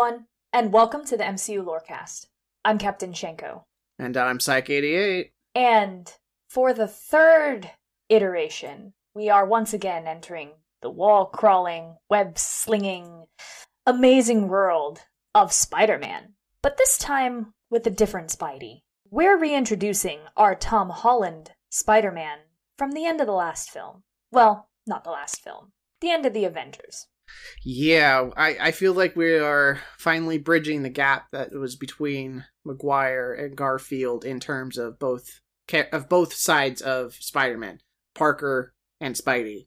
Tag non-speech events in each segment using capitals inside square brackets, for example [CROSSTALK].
everyone, and welcome to the MCU Lorecast. I'm Captain Shenko. And I'm Psych88. And for the third iteration, we are once again entering the wall crawling, web slinging, amazing world of Spider Man. But this time with a different Spidey. We're reintroducing our Tom Holland Spider Man from the end of the last film. Well, not the last film, the end of the Avengers. Yeah, I, I feel like we are finally bridging the gap that was between Maguire and Garfield in terms of both of both sides of Spider-Man, Parker and Spidey.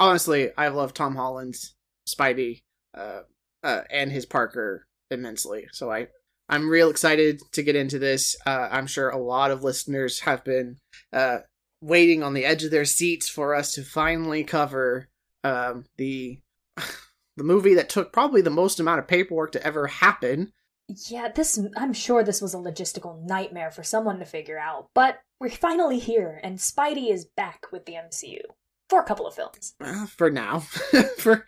Honestly, I love Tom Holland's Spidey uh, uh, and his Parker immensely. So I I'm real excited to get into this. Uh, I'm sure a lot of listeners have been uh, waiting on the edge of their seats for us to finally cover um, the the movie that took probably the most amount of paperwork to ever happen. Yeah, this I'm sure this was a logistical nightmare for someone to figure out, but we're finally here and Spidey is back with the MCU for a couple of films. Uh, for now, [LAUGHS] for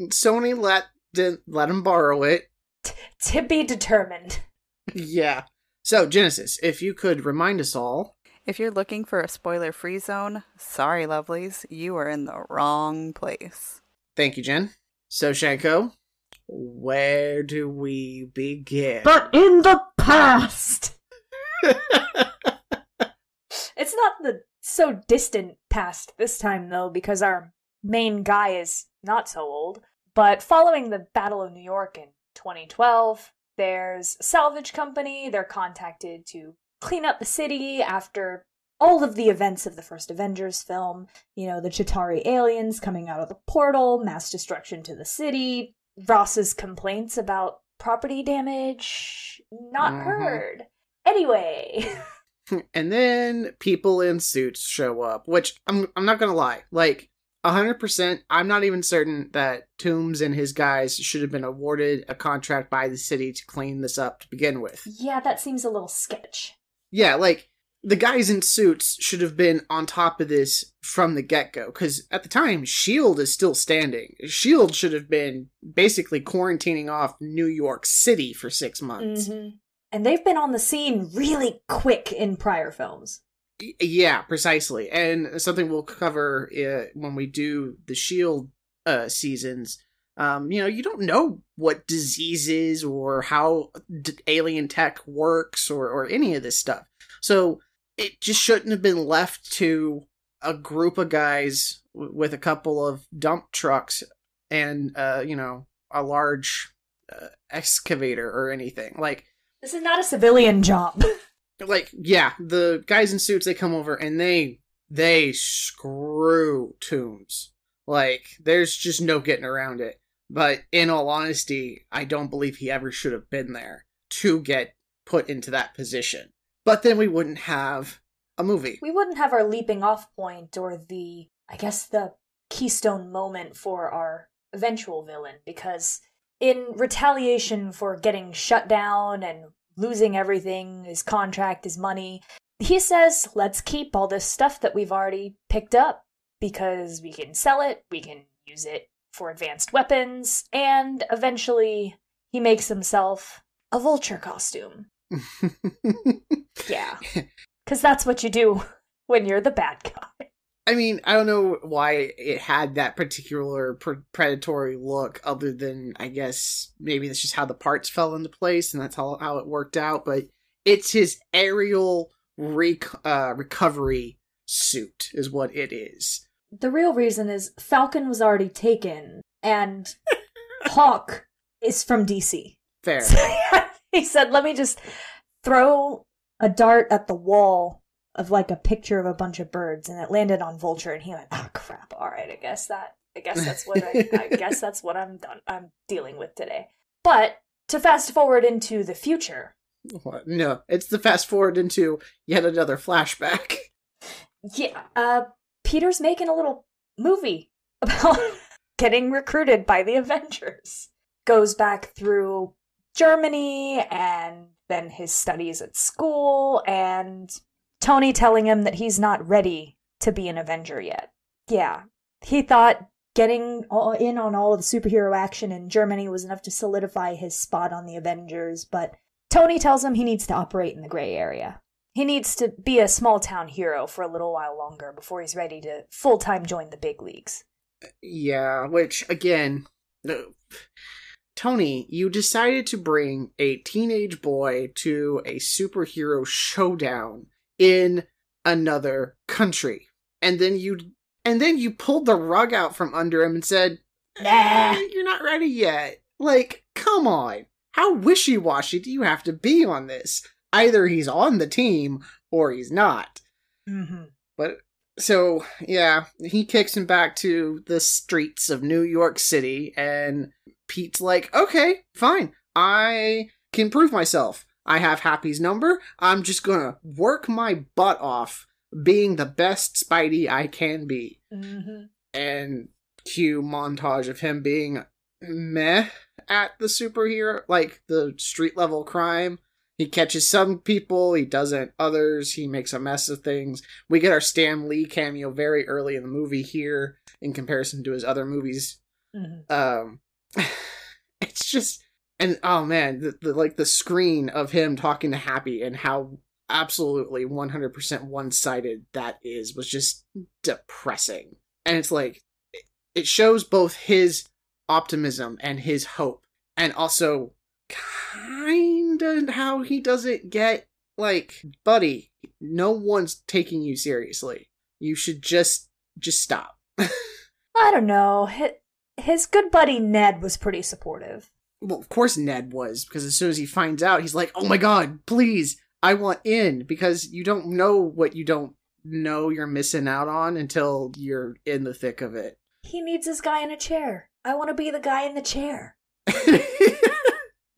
Sony let didn't let him borrow it. To be determined. Yeah. So Genesis, if you could remind us all. If you're looking for a spoiler free zone, sorry, lovelies, you are in the wrong place. Thank you, Jen. So Shanko, where do we begin? But in the past. [LAUGHS] it's not the so distant past this time though because our main guy is not so old. But following the Battle of New York in 2012, there's a salvage company. They're contacted to clean up the city after all of the events of the first Avengers film. You know, the Chitauri aliens coming out of the portal, mass destruction to the city, Ross's complaints about property damage, not Mhm. heard. Anyway, [LAUGHS] and then people in suits show up, which I'm I'm not gonna lie, like hundred percent, I'm not even certain that Toomes and his guys should have been awarded a contract by the city to clean this up to begin with. yeah, that seems a little sketch. Yeah, like the guys in suits should have been on top of this from the get go. Because at the time, Shield is still standing. Shield should have been basically quarantining off New York City for six months. Mhm. And they've been on the scene really quick in prior films. Y- Yeah, precisely. And something we'll cover uh, when we do the Shield uh, seasons. Um, you know, you don't know what diseases or how d- alien tech works or, or any of this stuff. So it just shouldn't have been left to a group of guys w- with a couple of dump trucks and, uh, you know, a large uh, excavator or anything. Like, This is not a civilian job. [LAUGHS] like yeah the guys in suits they come over and they they screw toomes like there's just no getting around it but in all honesty i don't believe he ever should have been there to get put into that position. But then we wouldn't have a movie. We wouldn't have our leaping off point or the, I guess, the keystone moment for our eventual villain because in retaliation for getting shut down and losing everything his contract, his money he says, let's keep all this stuff that we've already picked up because we can sell it, we can use it for advanced weapons, and eventually he makes himself a vulture costume. Yeah. [LAUGHS] Because that's what you do when you're the bad guy. I mean, I don't know why it had that particular pre- predatory look, other than I guess maybe that's just how the parts fell into place and that's how, how it worked out. But it's his aerial rec- uh, recovery suit, is what it is. The real reason is Falcon was already taken, and Hawk is from DC. Fair. [LAUGHS] [LAUGHS] He said, let me just throw a dart at the wall of like a picture of a bunch of birds and it landed on vulture and he went oh crap all right i guess that i guess that's what i, I [LAUGHS] guess that's what i'm done i'm dealing with today but to fast forward into the future What? No, it's the fast forward into yet another flashback. yeah uh peter's making a little movie [LAUGHS] about getting recruited by the avengers goes back through germany and then his studies at school and Tony telling him that he's not ready to be an Avenger yet. Yeah, he thought getting all in on all of the superhero action in Germany was enough to solidify his spot on the Avengers, but Tony tells him he needs to operate in the gray area. He needs to be a small town hero for a little while longer before he's ready to full time join the big leagues. Yeah, which again. Tony, you decided to bring a teenage boy to a superhero showdown in another country. And then you and then you pulled the rug out from under him and said, "Nah, you're not ready yet." Like, come on. How wishy-washy do you have to be on this? Either he's on the team or he's not. Mm-hmm. But so yeah, he kicks him back to the streets of New York City, and Pete's like, "Okay, fine, I can prove myself. I have Happy's number. I'm just gonna work my butt off, being the best Spidey I can be." Mm-hmm. And cue montage of him being meh at the superhero, like the street level crime. He catches some people, he doesn't others, he makes a mess of things. We get our Stan Lee cameo very early in the movie here in comparison to his other movies. Mm-hmm. Um [SIGHS] it's just and oh man, the, the like the screen of him talking to Happy and how absolutely 100% one-sided that is was just depressing. And it's like it- it shows both his optimism and his hope and also kind of how he doesn't get like buddy no one's taking you seriously you should just just stop [LAUGHS] I don't know. His, his good buddy Ned was pretty supportive. well of course ned was because as soon as he finds out he's like oh my god please i want in because you don't know what you don't know you're missing out on until you're in the thick of it He needs his guy in a chair. I want to be the guy in the chair. [LAUGHS]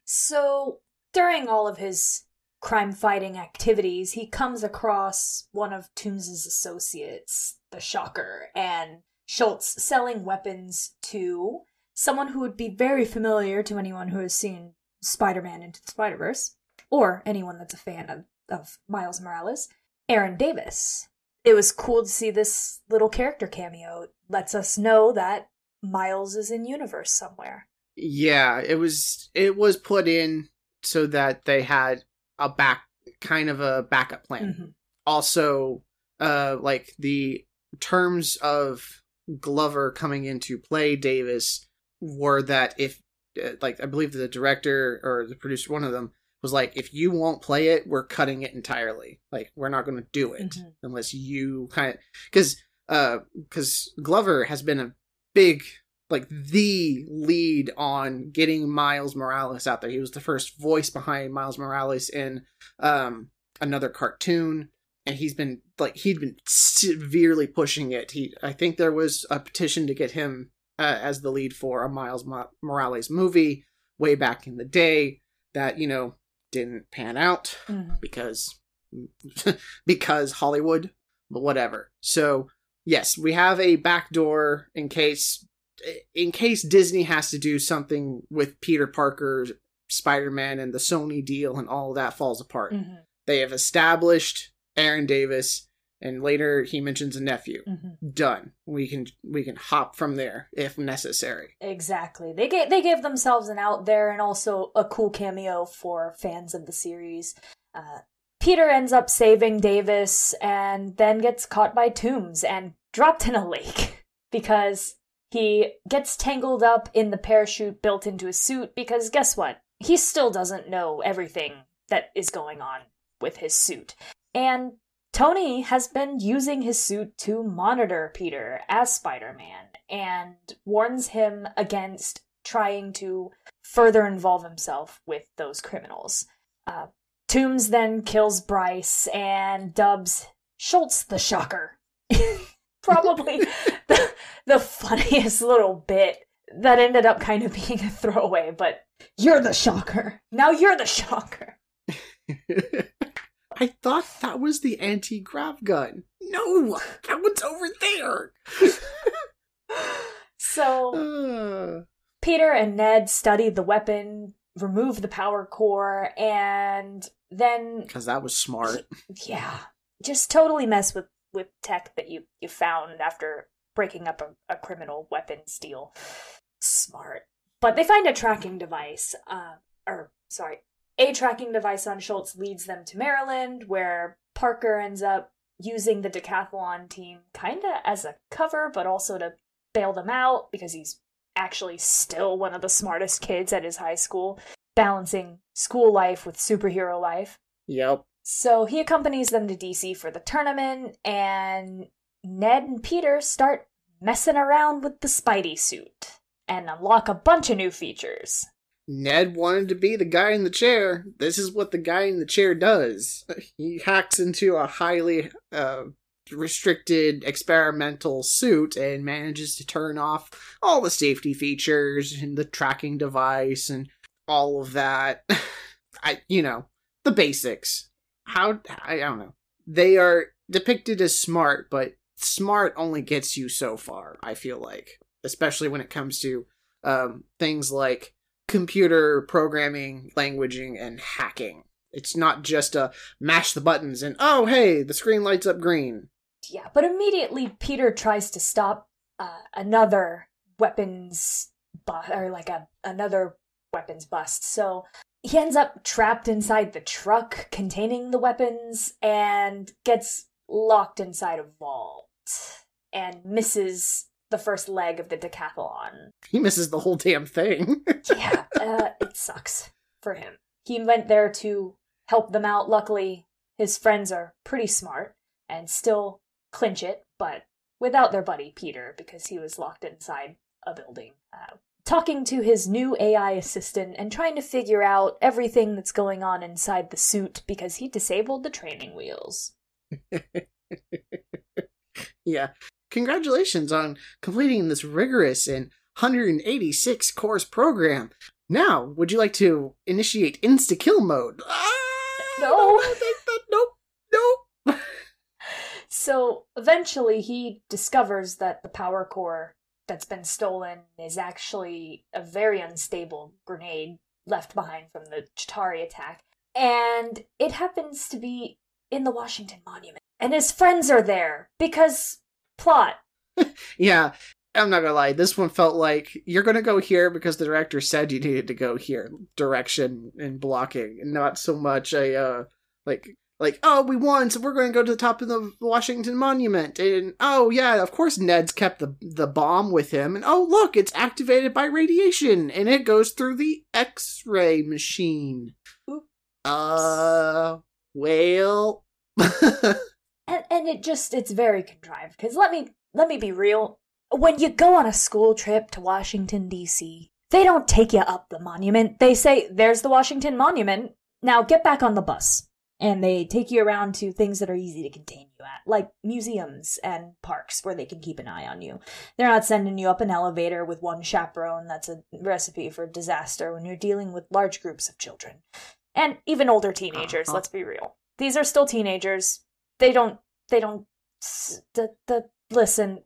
So, during all of his crime fighting activities, he comes across one of Toomes' associates, the Shocker, and Schultz selling weapons to someone who would be very familiar to anyone who has seen Spider Man Into the Spider Verse, or anyone that's a fan of, of Miles Morales, Aaron Davis. It was cool to see this little character cameo. It lets us know that Miles is in universe somewhere. Yeah, it was it was put in so that they had a back kind of a backup plan. Mhm. Also, uh like the terms of Glover coming into play Davis were that if uh, like I believe the director or the producer one of them was like if you won't play it, we're cutting it entirely. Like we're not going to do it Mhm. unless you kind of cuz uh cuz Glover has been a big like the lead on getting Miles Morales out there. He was the first voice behind Miles Morales in um another cartoon and he's been like he'd been severely pushing it. He I think there was a petition to get him uh, as the lead for a Miles Mo- Morales movie way back in the day that, you know, didn't pan out Mhm. because [LAUGHS] because Hollywood, but whatever. So yes, we have a backdoor in case in case Disney has to do something with Peter Parker, Spider-Man, and the Sony deal, and all that falls apart. Mhm. They have established Aaron Davis, and later he mentions a nephew. Mhm. Done. We can we can hop from there if necessary. Exactly. They gave they gave themselves an out there and also a cool cameo for fans of the series. Uh, Peter ends up saving Davis and then gets caught by Toomes and dropped in a lake [LAUGHS] because he gets tangled up in the parachute built into his suit because guess what? He still doesn't know everything that is going on with his suit. And Tony has been using his suit to monitor Peter as Spider Man and warns him against trying to further involve himself with those criminals. Uh, Toomes then kills Bryce and dubs Schultz the Shocker. [LAUGHS] Probably [LAUGHS] the, the funniest little bit that ended up kind of being a throwaway, but you're the Shocker. Now you're the Shocker. [LAUGHS] I thought that was the anti grav gun. No, that one's over there. [LAUGHS] So Uh, Peter and Ned study the weapon, remove the power core, and then Cause that was smart. yeah, just totally mess with with tech that you you found after breaking up a, a criminal weapons deal. Smart, but they find a tracking device. Uh, or sorry, a tracking device on Schultz leads them to Maryland, where Parker ends up using the decathlon team kinda as a cover, but also to bail them out because he's actually still one of the smartest kids at his high school, balancing school life with superhero life. Yep. So he accompanies them to DC for the tournament, and Ned and Peter start messing around with the Spidey suit and unlock a bunch of new features. Ned wanted to be the guy in the chair. This is what the guy in the chair does. [LAUGHS] He hacks into a highly uh, restricted experimental suit and manages to turn off all the safety features and the tracking device and all of that. [LAUGHS] I, you know, the basics. How I, don't know. They are depicted as smart, but smart only gets you so far. I feel like, especially when it comes to um, things like computer programming, languaging, and hacking. It's not just a mash the buttons and oh hey, the screen lights up green. Yeah, but immediately Peter tries to stop uh, another weapons bu- or like a another weapons bust. So he ends up trapped inside the truck containing the weapons and gets locked inside a vault and misses the first leg of the decathlon. He misses the whole damn thing. [LAUGHS] Yeah, uh, it sucks for him. He went there to help them out. Luckily, his friends are pretty smart and still clinch it, but without their buddy Peter because he was locked inside a building. Uh, talking to his new AI assistant and trying to figure out everything that's going on inside the suit because he disabled the training wheels. [LAUGHS] yeah. Congratulations on completing this rigorous and 186 course program. Now, would you like to initiate insta kill mode? Ah, No. Nope. Nope. [LAUGHS] So eventually he discovers that the power core that's been stolen is actually a very unstable grenade left behind from the Chitauri attack. And it happens to be in the Washington Monument. And his friends are there because plot. Yeah, I'm not gonna lie. This one felt like you're gonna go here because the director said you needed to go here. Direction and blocking, and not so much a uh, like like oh we won, so we're gonna go to the top of the Washington Monument, and oh yeah, of course Ned's kept the the bomb with him, and oh look, it's activated by radiation, and it goes through the X-ray machine. Oops. Uh, well. [LAUGHS] And and it just it's very contrived because let me let me be real. When you go on a school trip to Washington D.C., they don't take you up the monument. They say, "There's the Washington Monument. Now get back on the bus." And they take you around to things that are easy to contain you at, like museums and parks where they can keep an eye on you. They're not sending you up an elevator with one chaperone. That's a recipe for disaster when you're dealing with large groups of children. and even older teenagers. Uh-huh. Let's be real; these are still teenagers. They don't. They don't. The the listen.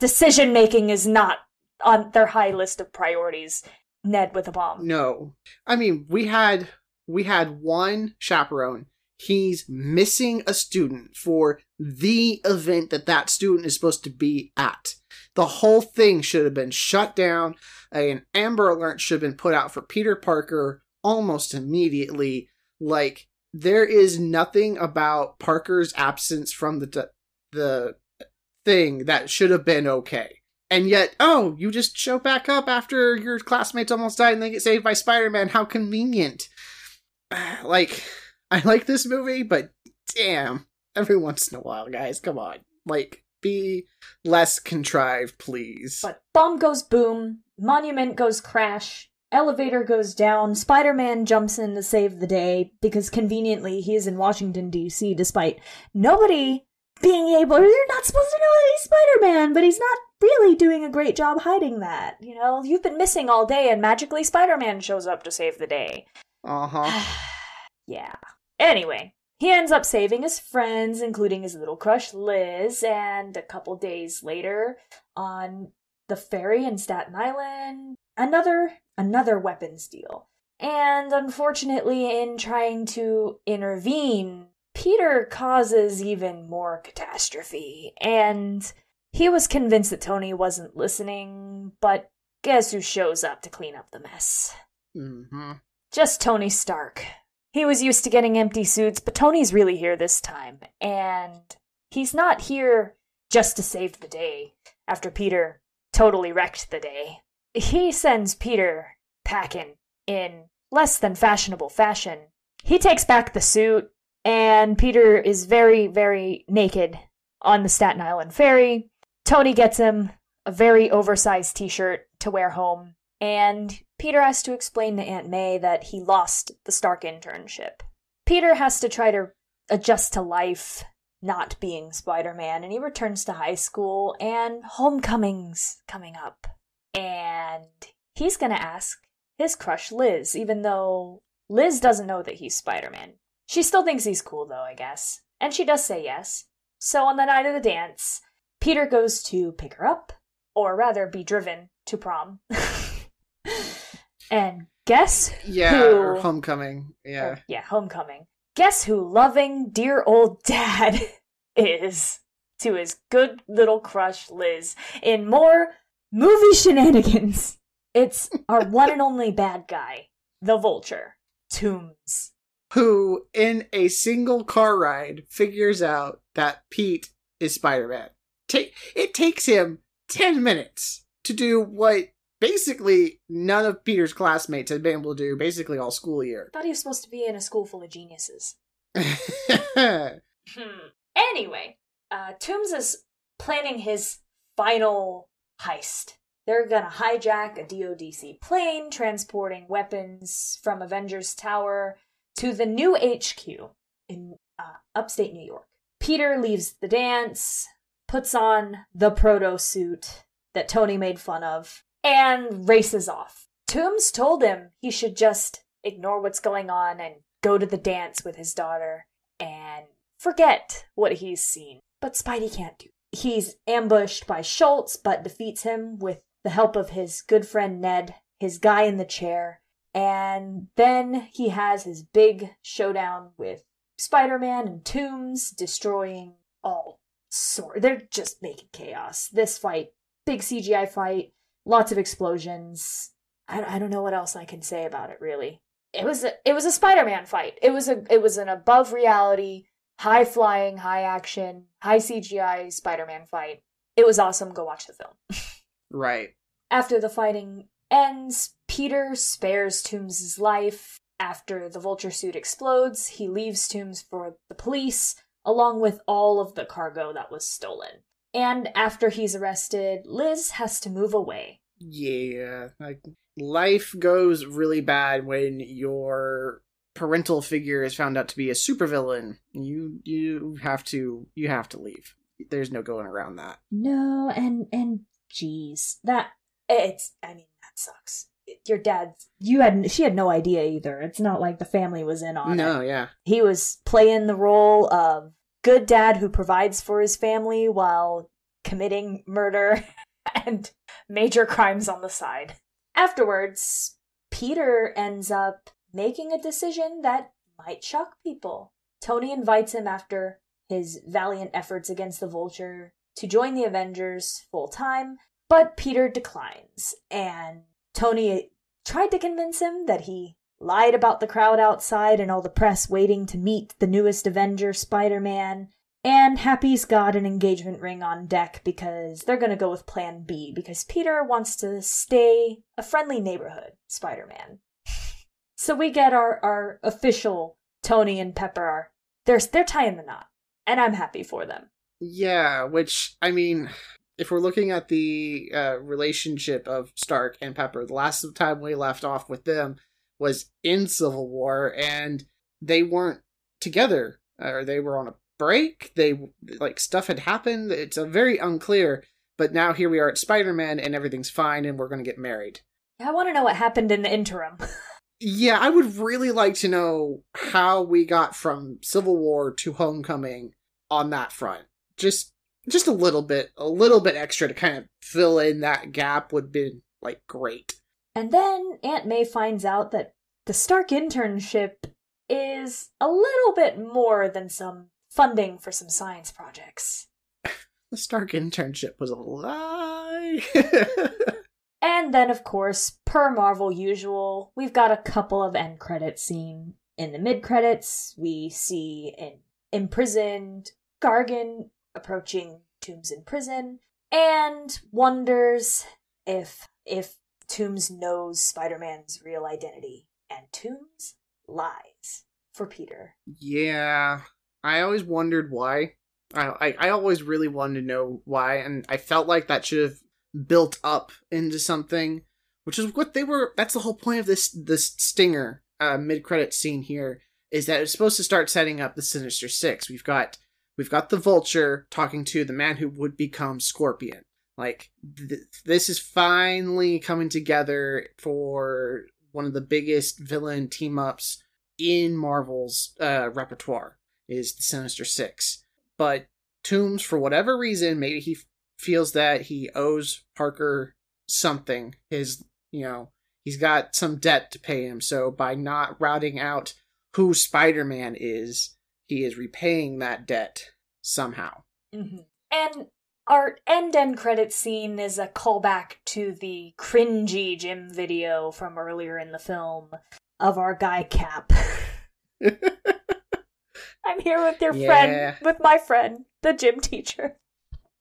Decision making is not on their high list of priorities. Ned with a bomb. No. I mean, we had we had one chaperone. He's missing a student for the event that that student is supposed to be at. The whole thing should have been shut down. An Amber Alert should have been put out for Peter Parker almost immediately. Like there is nothing about Parker's absence from the the thing that should have been okay. And yet, oh, you just show back up after your classmates almost died and they get saved by Spider Man. How convenient. [SIGHS] Like, I like this movie, but damn, every once in a while, guys, come on. Like, be less contrived, please. But bomb goes boom, monument goes crash, elevator goes down, Spider Man jumps in to save the day because conveniently he is in Washington, D.C., despite nobody being able. You're not supposed to know that he's Spider Man, but he's not really doing a great job hiding that. You know, you've been missing all day and magically Spider Man shows up to save the day. Uh huh. [SIGHS] yeah. Anyway, he ends up saving his friends, including his little crush Liz, and a couple days later, on the ferry in Staten Island, another another weapons deal. And unfortunately, in trying to intervene, Peter causes even more catastrophe. And he was convinced that Tony wasn't listening, but guess who shows up to clean up the mess? hmm Just Tony Stark. He was used to getting empty suits, but Tony's really here this time, and he's not here just to save the day after Peter totally wrecked the day. He sends Peter packing in less than fashionable fashion. He takes back the suit, and Peter is very, very naked on the Staten Island ferry. Tony gets him a very oversized t shirt to wear home, and Peter has to explain to Aunt May that he lost the Stark internship. Peter has to try to adjust to life not being Spider Man, and he returns to high school, and homecoming's coming up. And he's gonna ask his crush Liz, even though Liz doesn't know that he's Spider Man. She still thinks he's cool, though, I guess. And she does say yes. So on the night of the dance, Peter goes to pick her up, or rather, be driven to prom. [LAUGHS] and guess Yeah, who? homecoming. Yeah. or- yeah, homecoming. Guess who loving dear old dad [LAUGHS] is to his good little crush Liz in more movie shenanigans. It's our one and only bad guy, the vulture, Toomes. Who, in a single car ride, figures out that Pete is Spider Man. Take it takes him ten minutes to do what basically none of Peter's classmates had been able to do basically all school year. Thought he was supposed to be in a school full of geniuses. [LAUGHS] Hmm. Anyway, uh, Toomes is planning his final heist. They're gonna hijack a DODC plane transporting weapons from Avengers Tower to the new HQ in uh, upstate New York. Peter leaves the dance, puts on the proto suit that Tony made fun of, and races off. Toomes told him he should just ignore what's going on and go to the dance with his daughter and forget what he's seen. But Spidey can't do. He's ambushed by Schultz, but defeats him with the help of his good friend Ned, his guy in the chair. And then he has his big showdown with Spider Man and Toomes, destroying all sort. They're just making chaos. This fight, big CGI fight, lots of explosions. I, I don't know what else I can say about it really. It was a it was a Spider-Man fight. It was a it was an above reality, high flying, high action, high CGI Spider-Man fight. It was awesome. Go watch the film. [LAUGHS] right. After the fighting ends, Peter spares Toomes' life. After the vulture suit explodes, he leaves Toomes for the police, along with all of the cargo that was stolen. And after he's arrested, Liz has to move away. Yeah, like life goes really bad when your parental figure is found out to be a supervillain. You you have to you have to leave. There's no going around that. No, and and jeez, that it's I mean that sucks. your dad's you had she had no idea either. It's not like the family was in on it. No, yeah. He was playing the role of good dad who provides for his family while committing murder [LAUGHS] and major crimes on the side. Afterwards, Peter ends up making a decision that might shock people. Tony invites him after his valiant efforts against the Vulture to join the Avengers full time, but Peter declines, and Tony tried to convince him that he lied about the crowd outside and all the press waiting to meet the newest Avenger, Spider Man. And Happy's got an engagement ring on deck because they're gonna go with Plan B because Peter wants to stay a friendly neighborhood Spider Man. So we get our, our official Tony and Pepper are they're they're tying the knot, and I'm happy for them. Yeah, which I mean, if we're looking at the uh, relationship of Stark and Pepper, the last time we left off with them was in Civil War, and they weren't together, or they were on a break. They like stuff had happened. It's a very unclear. But now here we are at Spider Man, and everything's fine, and we're going to get married. I want to know what happened in the interim. [LAUGHS] yeah, I would really like to know how we got from Civil War to Homecoming on that front. Just just a little bit, a little bit extra to kind of fill in that gap would be like great. And then Aunt May finds out that the Stark internship is a little bit more than some funding for some science projects. [LAUGHS] The Stark internship was a lie. [LAUGHS] and then, of course, per Marvel usual, we've got a couple of end credit scene. In the mid credits, we see an imprisoned Gargan approaching Toomes in prison and wonders if if Toomes knows Spider-Man's real identity and Toomes lies for Peter. Yeah, I always wondered why. I, I, I always really wanted to know why, and I felt like that should have built up into something, which is what they were. That's the whole point of this this stinger uh, mid credit scene here is that it's supposed to start setting up the Sinister Six. We've got we've got the Vulture talking to the man who would become Scorpion. Like th- this is finally coming together for one of the biggest villain team ups in Marvel's uh, repertoire is the Sinister Six. But Toomes, for whatever reason, maybe he feels that he owes Parker something. His, you know, he's got some debt to pay him. So by not routing out who Spider Man is, he is repaying that debt somehow. Mm-hmm. And our end end credit scene is a callback to the cringy gym video from earlier in the film of our guy Cap. [LAUGHS] I'm here with your Yeah. friend, with my friend, the gym teacher.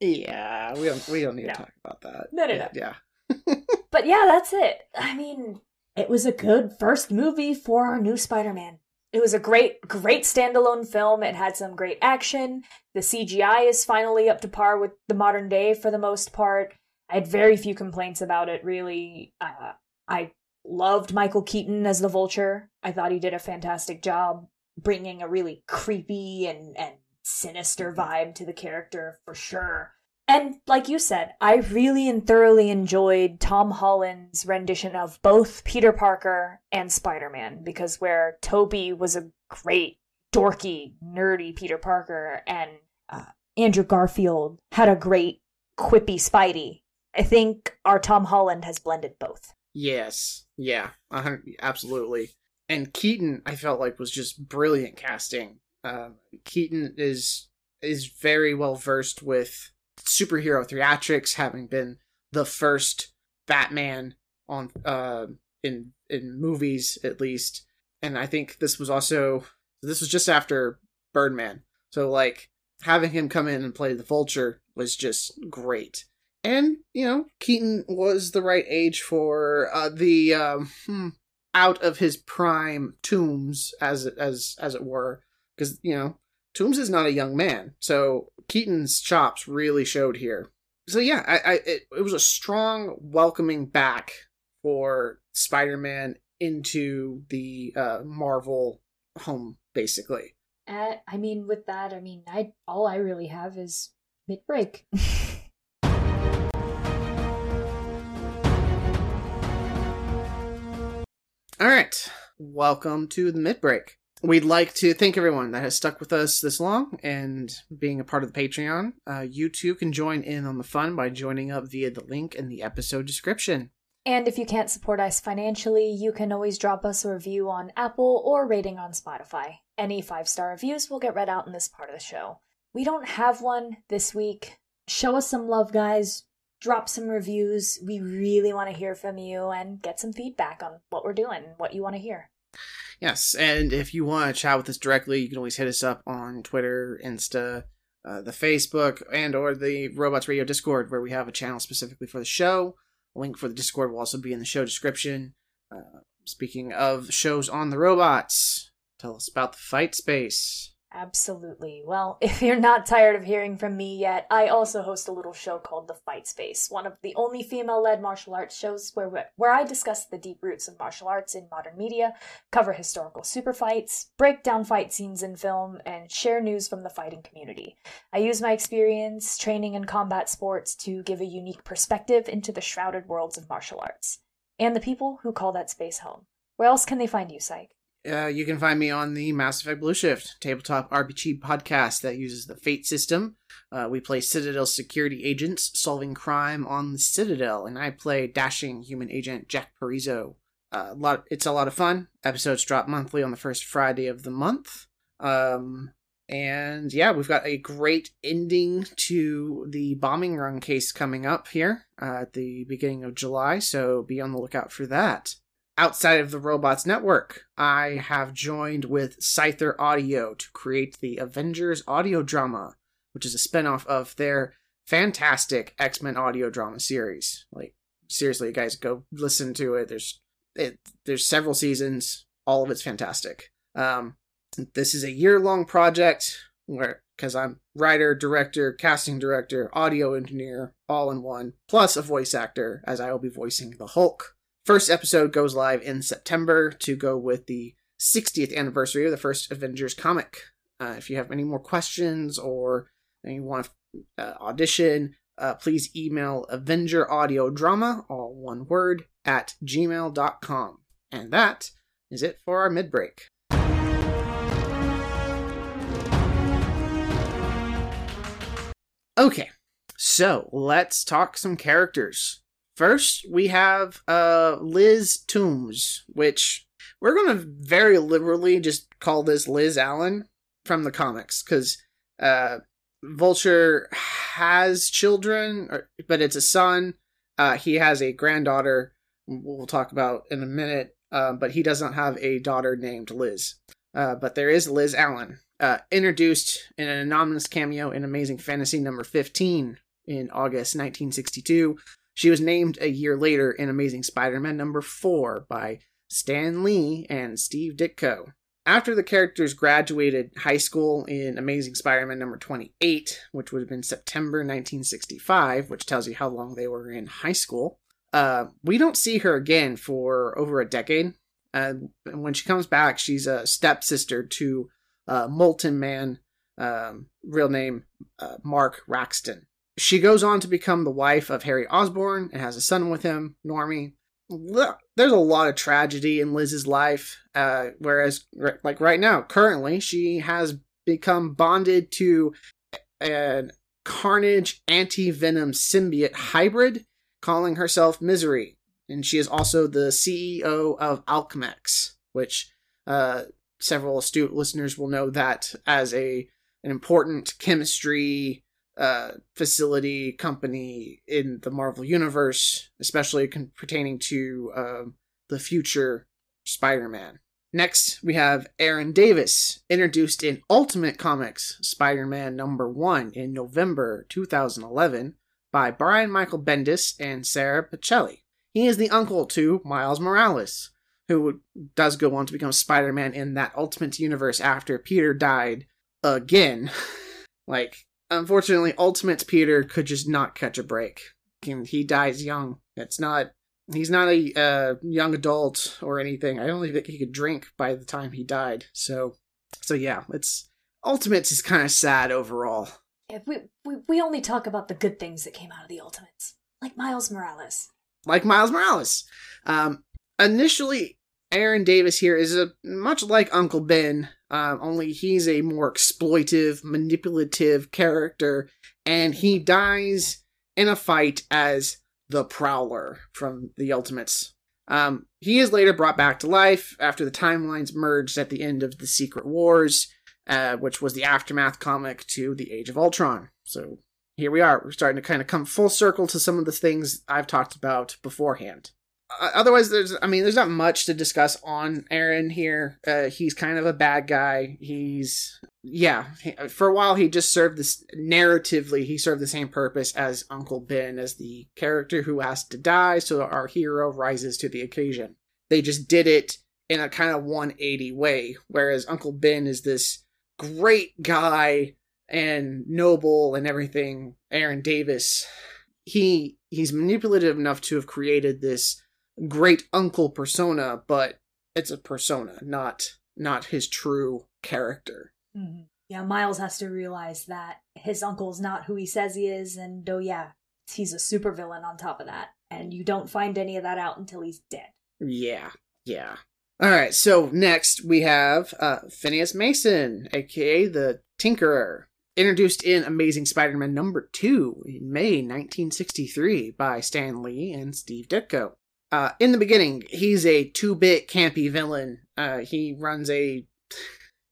Yeah, we don't we don't need No. to talk about that. No, no, no. yeah. [LAUGHS] But yeah, that's it. I mean, it was a good first movie for our new Spider Man. It was a great, great standalone film. It had some great action. The CGI is finally up to par with the modern day for the most part. I had very few complaints about it, really. Uh, I loved Michael Keaton as the Vulture. I thought he did a fantastic job bringing a really creepy and, and sinister vibe to the character for sure. And like you said, I really and thoroughly enjoyed Tom Holland's rendition of both Peter Parker and Spider Man, because where Tobey was a great, dorky, nerdy Peter Parker, and uh, Andrew Garfield had a great, quippy Spidey, I think our Tom Holland has blended both. Yes, yeah, absolutely. And Keaton, I felt like was just brilliant casting. Um, Keaton is is very well versed with superhero theatrics, having been the first Batman on uh, in in movies at least. And I think this was also this was just after Birdman, so like having him come in and play the Vulture was just great. And you know keaton was the right age for uh, the um, hmm, out of his prime toomes as as as it were because you know toomes is not a young man so keaton's chops really showed here so yeah i, I it, it was a strong welcoming back for spider-man into the uh, marvel home basically Uh, I mean, with that, I mean, I all I really have is mid break. [LAUGHS] All right. Welcome to the mid break. We'd like to thank everyone that has stuck with us this long and being a part of the Patreon. Uh, you too can join in on the fun by joining up via the link in the episode description. And if you can't support us financially, you can always drop us a review on Apple or rating on Spotify. Any five star reviews will get read out in this part of the show. We don't have one this week. Show us some love, guys. Drop some reviews. We really want to hear from you and get some feedback on what we're doing and what you want to hear. Yes, and if you want to chat with us directly, you can always hit us up on Twitter, Insta, uh, the Facebook, and or the Robots Radio Discord, where we have a channel specifically for the show. A link for the Discord will also be in the show description. Uh, speaking of shows on the robots, tell us about the fight space. Absolutely. Well, [LAUGHS] if you're not tired of hearing from me yet, I also host a little show called The Fight Space, one of the only female-led martial arts shows where where I discuss the deep roots of martial arts in modern media, cover historical super fights, break down fight scenes in film, and share news from the fighting community. I use my experience training in combat sports to give a unique perspective into the shrouded worlds of martial arts and the people who call that space home. Where else can they find you, Psych? Uh, you can find me on the Mass Effect Blue Shift tabletop RPG podcast that uses the Fate system. Uh, we play Citadel security agents solving crime on the Citadel, and I play dashing human agent Jack Parizo. Uh, lot, it's a lot of fun. Episodes drop monthly on the first Friday of the month. Um, and yeah, we've got a great ending to the bombing run case coming up here uh, at the beginning of July, so be on the lookout for that outside of the Robots Network, I have joined with Scyther Audio to create the Avengers audio drama, which is a spinoff of their fantastic X Men audio drama series. Like, seriously, guys, go listen to it. There's it, there's several seasons. All of it's fantastic. Um, this is a year long project where because I'm writer, director, casting director, audio engineer, all in one, plus a voice actor, as I will be voicing the Hulk. First episode goes live in September to go with the 60th anniversary of the first Avengers comic. Uh, if you have any more questions or you want to uh, audition, uh, please email Avenger Audio Drama, all one word, at gmail.com. And that is it for our mid break. Okay, so let's talk some characters. First, we have uh, Liz Toomes, which we're going to very liberally just call this Liz Allen from the comics because uh, Vulture has children, but it's a son. Uh, he has a granddaughter, we'll talk about in a minute, uh, but he doesn't have a daughter named Liz. Uh, but there is Liz Allen, uh, introduced in an anonymous cameo in Amazing Fantasy number 15 in August 1962 she was named a year later in Amazing Spider Man number 4 by Stan Lee and Steve Ditko. After the characters graduated high school in Amazing Spider Man number 28, which would have been September 1965, which tells you how long they were in high school, uh, we don't see her again for over a decade. Uh, when she comes back, she's a stepsister to uh, Molten Man, um, real name uh, Mark Raxton. She goes on to become the wife of Harry Osborn and has a son with him, Normie. There's a lot of tragedy in Liz's life, uh, whereas, like right now, currently, she has become bonded to a Carnage anti venom symbiote hybrid, calling herself Misery. And she is also the CEO of Alchemax, which uh, several astute listeners will know that as a an important chemistry uh, facility company in the Marvel Universe, especially con- pertaining to uh, the future Spider Man. Next, we have Aaron Davis, introduced in Ultimate Comics Spider Man number one in November 2011 by Brian Michael Bendis and Sara Pichelli. He is the uncle to Miles Morales, who does go on to become Spider Man in that Ultimate Universe after Peter died again. [LAUGHS] like, unfortunately, Ultimate Peter could just not catch a break. He dies young. It's not. He's not a uh, young adult or anything. I don't think he could drink by the time he died. So, so yeah, it's Ultimates is kind of sad overall. Yeah, we, we we only talk about the good things that came out of the Ultimates, like Miles Morales. Like Miles Morales. Um, initially, Aaron Davis here is a much like Uncle Ben, uh, only he's a more exploitive, manipulative character, and he dies in a fight as the Prowler from the Ultimates. Um, he is later brought back to life after the timelines merged at the end of the Secret Wars, uh, which was the aftermath comic to the Age of Ultron. So here we are. We're starting to kind of come full circle to some of the things I've talked about beforehand. Otherwise, there's, I mean, there's not much to discuss on Aaron here. Uh, he's kind of a bad guy. He's, yeah, he, for a while he just served this, narratively, he served the same purpose as Uncle Ben, as the character who has to die so our hero rises to the occasion. They just did it in a kind of 180 way, whereas Uncle Ben is this great guy and noble and everything. Aaron Davis, he he's manipulative enough to have created this great uncle persona, but it's a persona, not not his true character. Mm-hmm. Yeah, Miles has to realize that his uncle's not who he says he is, and oh yeah, he's a supervillain on top of that. And you don't find any of that out until he's dead. Yeah, yeah. All right, so next we have uh, Phineas Mason, aka the Tinkerer, introduced in Amazing Spider-Man number two in May 1963 by Stan Lee and Steve Ditko. Uh, in the beginning, he's a two-bit campy villain. Uh, he runs a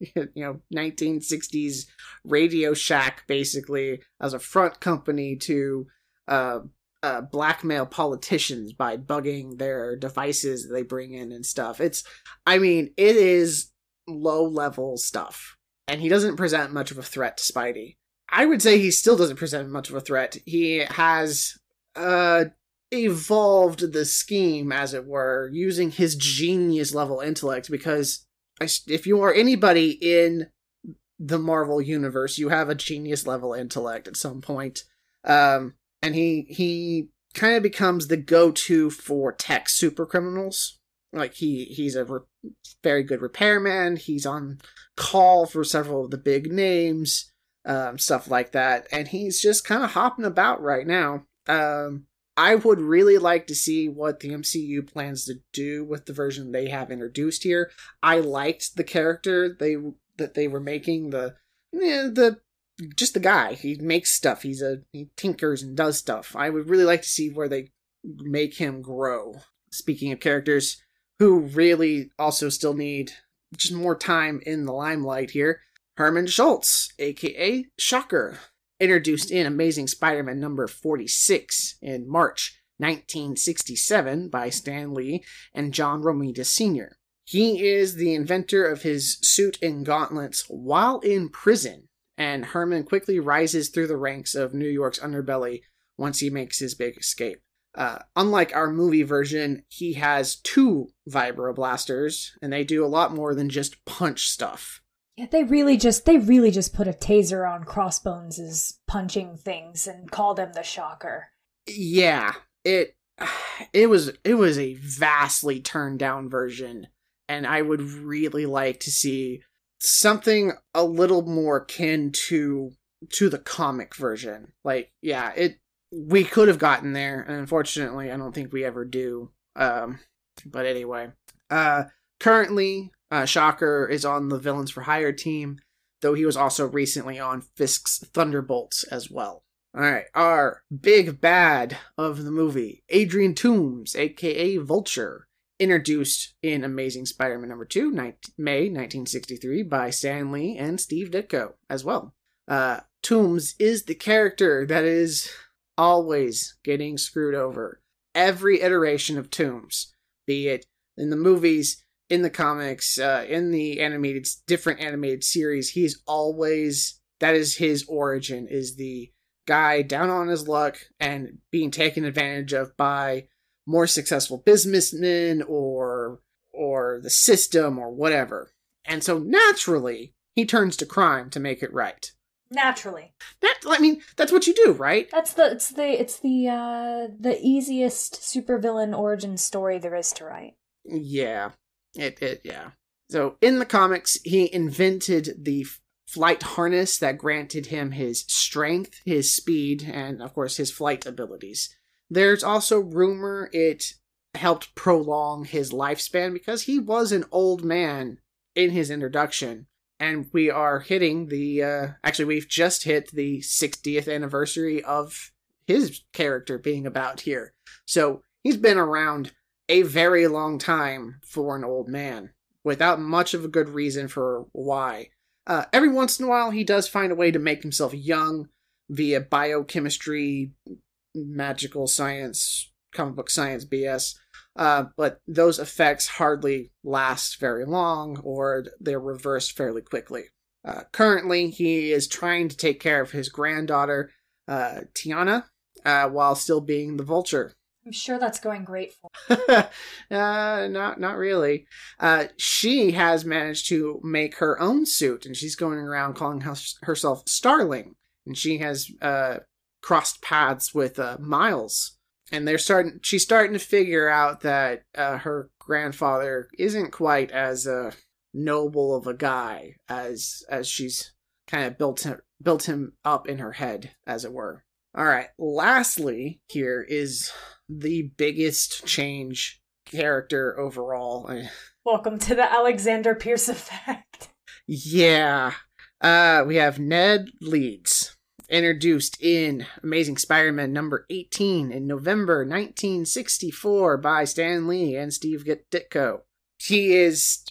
[LAUGHS] you know 1960s Radio Shack basically as a front company to uh, uh, blackmail politicians by bugging their devices they bring in and stuff. It's, I mean, it is low level stuff, and he doesn't present much of a threat to Spidey. I would say he still doesn't present much of a threat. He has uh evolved the scheme, as it were, using his genius level intellect. Because if you are anybody in the Marvel universe, you have a genius level intellect at some point. Um, and he he kind of becomes the go-to for tech super criminals. Like he he's a re- very good repairman. He's on call for several of the big names, um, stuff like that, and he's just kind of hopping about right now. Um, I would really like to see what the MCU plans to do with the version they have introduced here. I liked the character they that they were making the yeah, the just the guy. He makes stuff. He's a he tinkers and does stuff. I would really like to see where they make him grow. Speaking of characters who really also still need just more time in the limelight here, Herman Schultz, aka Shocker, introduced in Amazing Spider-Man number 46 in March 1967 by Stan Lee and John Romita Sr. He is the inventor of his suit and gauntlets while in prison and Herman quickly rises through the ranks of New York's underbelly once he makes his big escape. Uh, unlike our movie version, he has two vibroblasters, and they do a lot more than just punch stuff. Yeah, they really just they really just put a taser on Crossbones' punching things and called him the Shocker. Yeah, it it was it was a vastly turned down version, and I would really like to see something a little more akin to to the comic version. Like, yeah, it we could have gotten there, and unfortunately, I don't think we ever do. Um, but anyway, uh, currently, uh, Shocker is on the Villains for Hire team, though he was also recently on Fisk's Thunderbolts as well. All right, our big bad of the movie, Adrian Toomes, aka Vulture, introduced in Amazing Spider-Man number 2, May 1963 by Stan Lee and Steve Ditko as well. Uh, Toomes is the character that is always getting screwed over. Every iteration of Toomes, be it in the movies, in the comics, uh, in the animated, different animated series, he's always, that is his origin, is the guy down on his luck and being taken advantage of by more successful businessmen or or the system or whatever. And so naturally, he turns to crime to make it right. Naturally. That I mean, that's what you do, right? That's the it's the it's the uh the easiest supervillain origin story there is to write. Yeah. It it yeah. So in the comics, he invented the flight harness that granted him his strength, his speed, and of course his flight abilities. There's also rumor it helped prolong his lifespan because he was an old man in his introduction. And we are hitting the, uh, actually, we've just hit the 60th anniversary of his character being about here. So he's been around a very long time for an old man without much of a good reason for why. Uh, every once in a while, he does find a way to make himself young via biochemistry, magical science, comic book science BS. Uh, but those effects hardly last very long, or they're reversed fairly quickly. Uh, currently, he is trying to take care of his granddaughter, uh, Tiana, uh, while still being the Vulture. I'm sure that's going great for. [LAUGHS] uh, not not really. Uh, she has managed to make her own suit, and she's going around calling herself Starling. And she has uh, crossed paths with uh, Miles, and they're starting. She's starting to figure out that uh, her grandfather isn't quite as uh, noble of a guy as as she's kind of built him, built him up in her head, as it were. All right. Lastly, here is the biggest change character overall. Welcome to the Alexander Pierce effect. [LAUGHS] Yeah. Uh, we have Ned Leeds, introduced in Amazing Spider Man number 18 in November 1964 by Stan Lee and Steve Ditko. He is,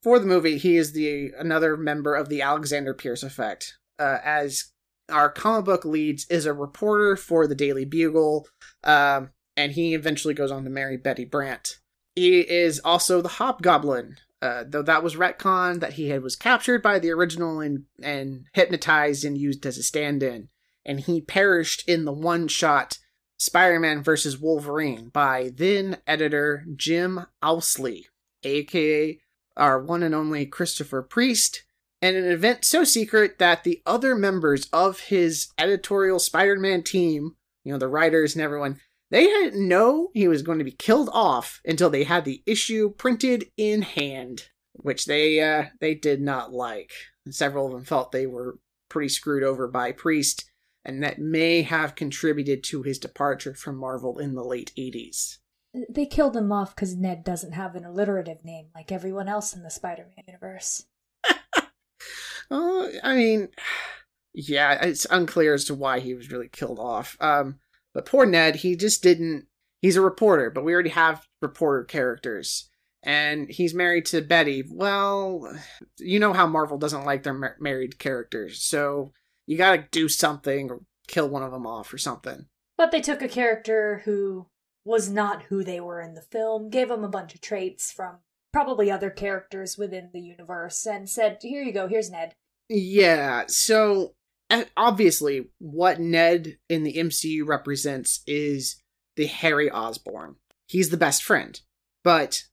for the movie, he is the another member of the Alexander Pierce effect. Uh, as our comic book Leeds is a reporter for the Daily Bugle, um, and he eventually goes on to marry Betty Brant. He is also the Hobgoblin, uh, though that was retcon that he had was captured by the original and and hypnotized and used as a stand-in, and he perished in the one-shot Spider-Man versus Wolverine by then editor Jim Owsley, aka our one and only Christopher Priest, and an event so secret that the other members of his editorial Spider-Man team, you know, the writers and everyone, they didn't know he was going to be killed off until they had the issue printed in hand, which they uh, they did not like. And several of them felt they were pretty screwed over by Priest, and that may have contributed to his departure from Marvel in the late 80s. They killed him off because Ned doesn't have an alliterative name like everyone else in the Spider Man universe. Uh, I mean, yeah, it's unclear as to why he was really killed off. Um, but poor Ned, he just didn't. He's a reporter, but we already have reporter characters. And he's married to Betty. Well, you know how Marvel doesn't like their mar- married characters, so you gotta do something or kill one of them off or something. But they took a character who was not who they were in the film, gave him a bunch of traits from probably other characters within the universe, and said, Here you go, here's Ned. Yeah, so obviously what Ned in the MCU represents is the Harry Osborn. He's the best friend. But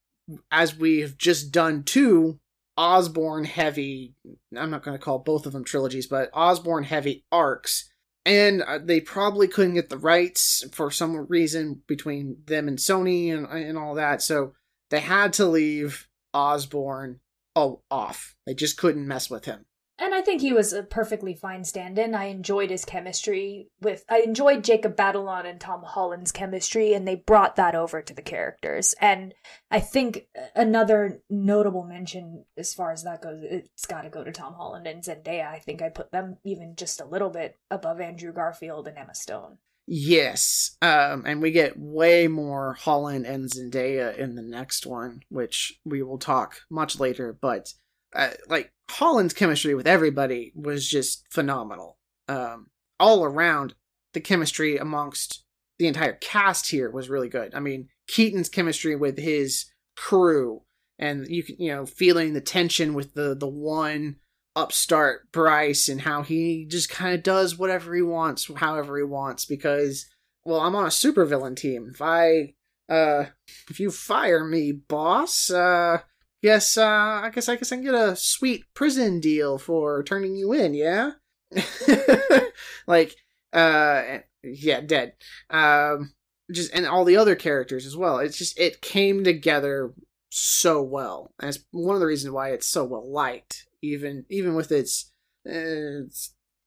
as we've just done two Osborn heavy, I'm not going to call both of them trilogies, but Osborn heavy arcs, and uh, they probably couldn't get the rights for some reason between them and Sony and, and all that, so they had to leave Osborn oh, off. They just couldn't mess with him and I think he was a perfectly fine stand-in. I enjoyed his chemistry with I enjoyed Jacob Batalon and Tom Holland's chemistry and they brought that over to the characters. And I think another notable mention as far as that goes it's got to go to Tom Holland and Zendaya. I think I put them even just a little bit above Andrew Garfield and Emma Stone. Yes, um, and we get way more Holland and Zendaya in the next one, which we will talk much later. But uh, like Holland's chemistry with everybody was just phenomenal. Um, all around, the chemistry amongst the entire cast here was really good. I mean, Keaton's chemistry with his crew, and you can, you know, feeling the tension with the the one upstart Bryce and how he just kind of does whatever he wants, however he wants, because well, I'm on a supervillain team. If I uh if you fire me, boss, uh Yes, uh, I guess I guess I can get a sweet prison deal for turning you in, yeah? [LAUGHS] like, uh, yeah, dead. Um, just, and all the other characters as well. It's just, it came together so well. And it's one of the reasons why it's so well liked, even, even with its, uh,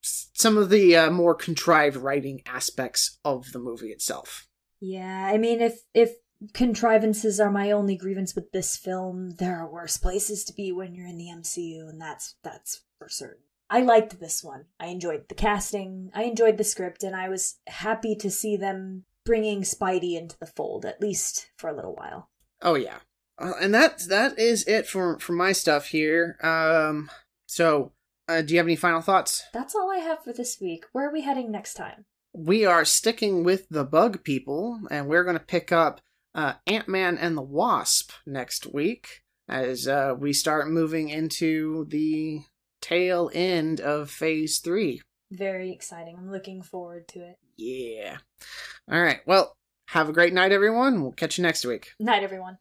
some of the uh, more contrived writing aspects of the movie itself. Yeah, I mean, if, if contrivances are my only grievance with this film. There are worse places to be when you're in the MCU, and that's that's for certain. I liked this one. I enjoyed the casting, I enjoyed the script, and I was happy to see them bringing Spidey into the fold, at least for a little while. Oh yeah, uh, and that that is it for for my stuff here. Um, so uh, do you have any final thoughts? That's all I have for this week. Where are we heading next time? We are sticking with the bug people, and we're going to pick up uh, Ant Man and the Wasp next week as uh, we start moving into the tail end of Phase Three. Very exciting. I'm looking forward to it. Yeah. All right. Well, have a great night, everyone. We'll catch you next week. Night, everyone.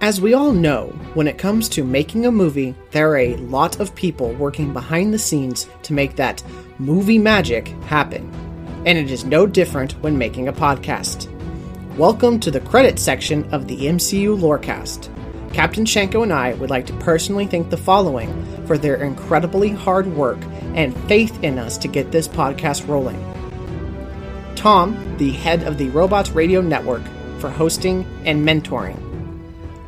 As we all know, when it comes to making a movie, there are a lot of people working behind the scenes to make that movie magic happen. And it is no different when making a podcast. Welcome to the credit section of the MCU Lorecast. Captain Shanko and I would like to personally thank the following for their incredibly hard work and faith in us to get this podcast rolling. Tom, the head of the Robots Radio Network, for hosting and mentoring.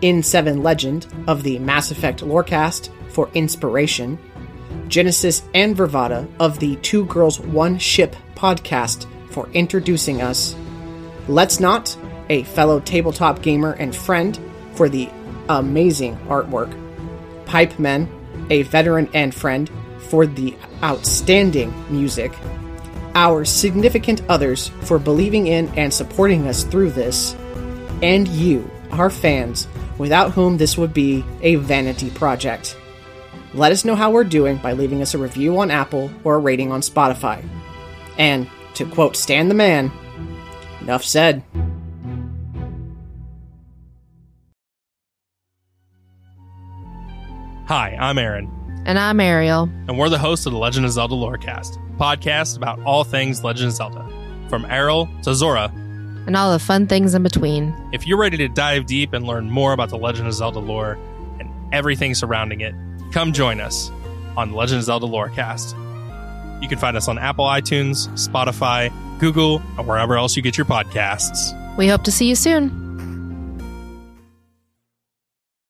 In7 Legend of the Mass Effect Lorecast for inspiration. Genesis and Vervada of the Two Girls One Ship podcast for introducing us. Let's Not, a fellow tabletop gamer and friend, for the amazing artwork. Pipe Men, a veteran and friend, for the outstanding music. Our significant others for believing in and supporting us through this. And you, our fans, without whom this would be a vanity project. Let us know how we're doing by leaving us a review on Apple or a rating on Spotify. And, to quote Stan the Man, enough said. Hi, I'm Aaron, And I'm Ariel. and we're the hosts of the Legend of Zelda Lorecast, a podcast about all things Legend of Zelda, from Aryll to Zora. And all the fun things in between. If you're ready to dive deep and learn more about the Legend of Zelda lore and everything surrounding it, come join us on Legend of Zelda Lorecast. You can find us on Apple iTunes, Spotify, Google, or wherever else you get your podcasts. We hope to see you soon.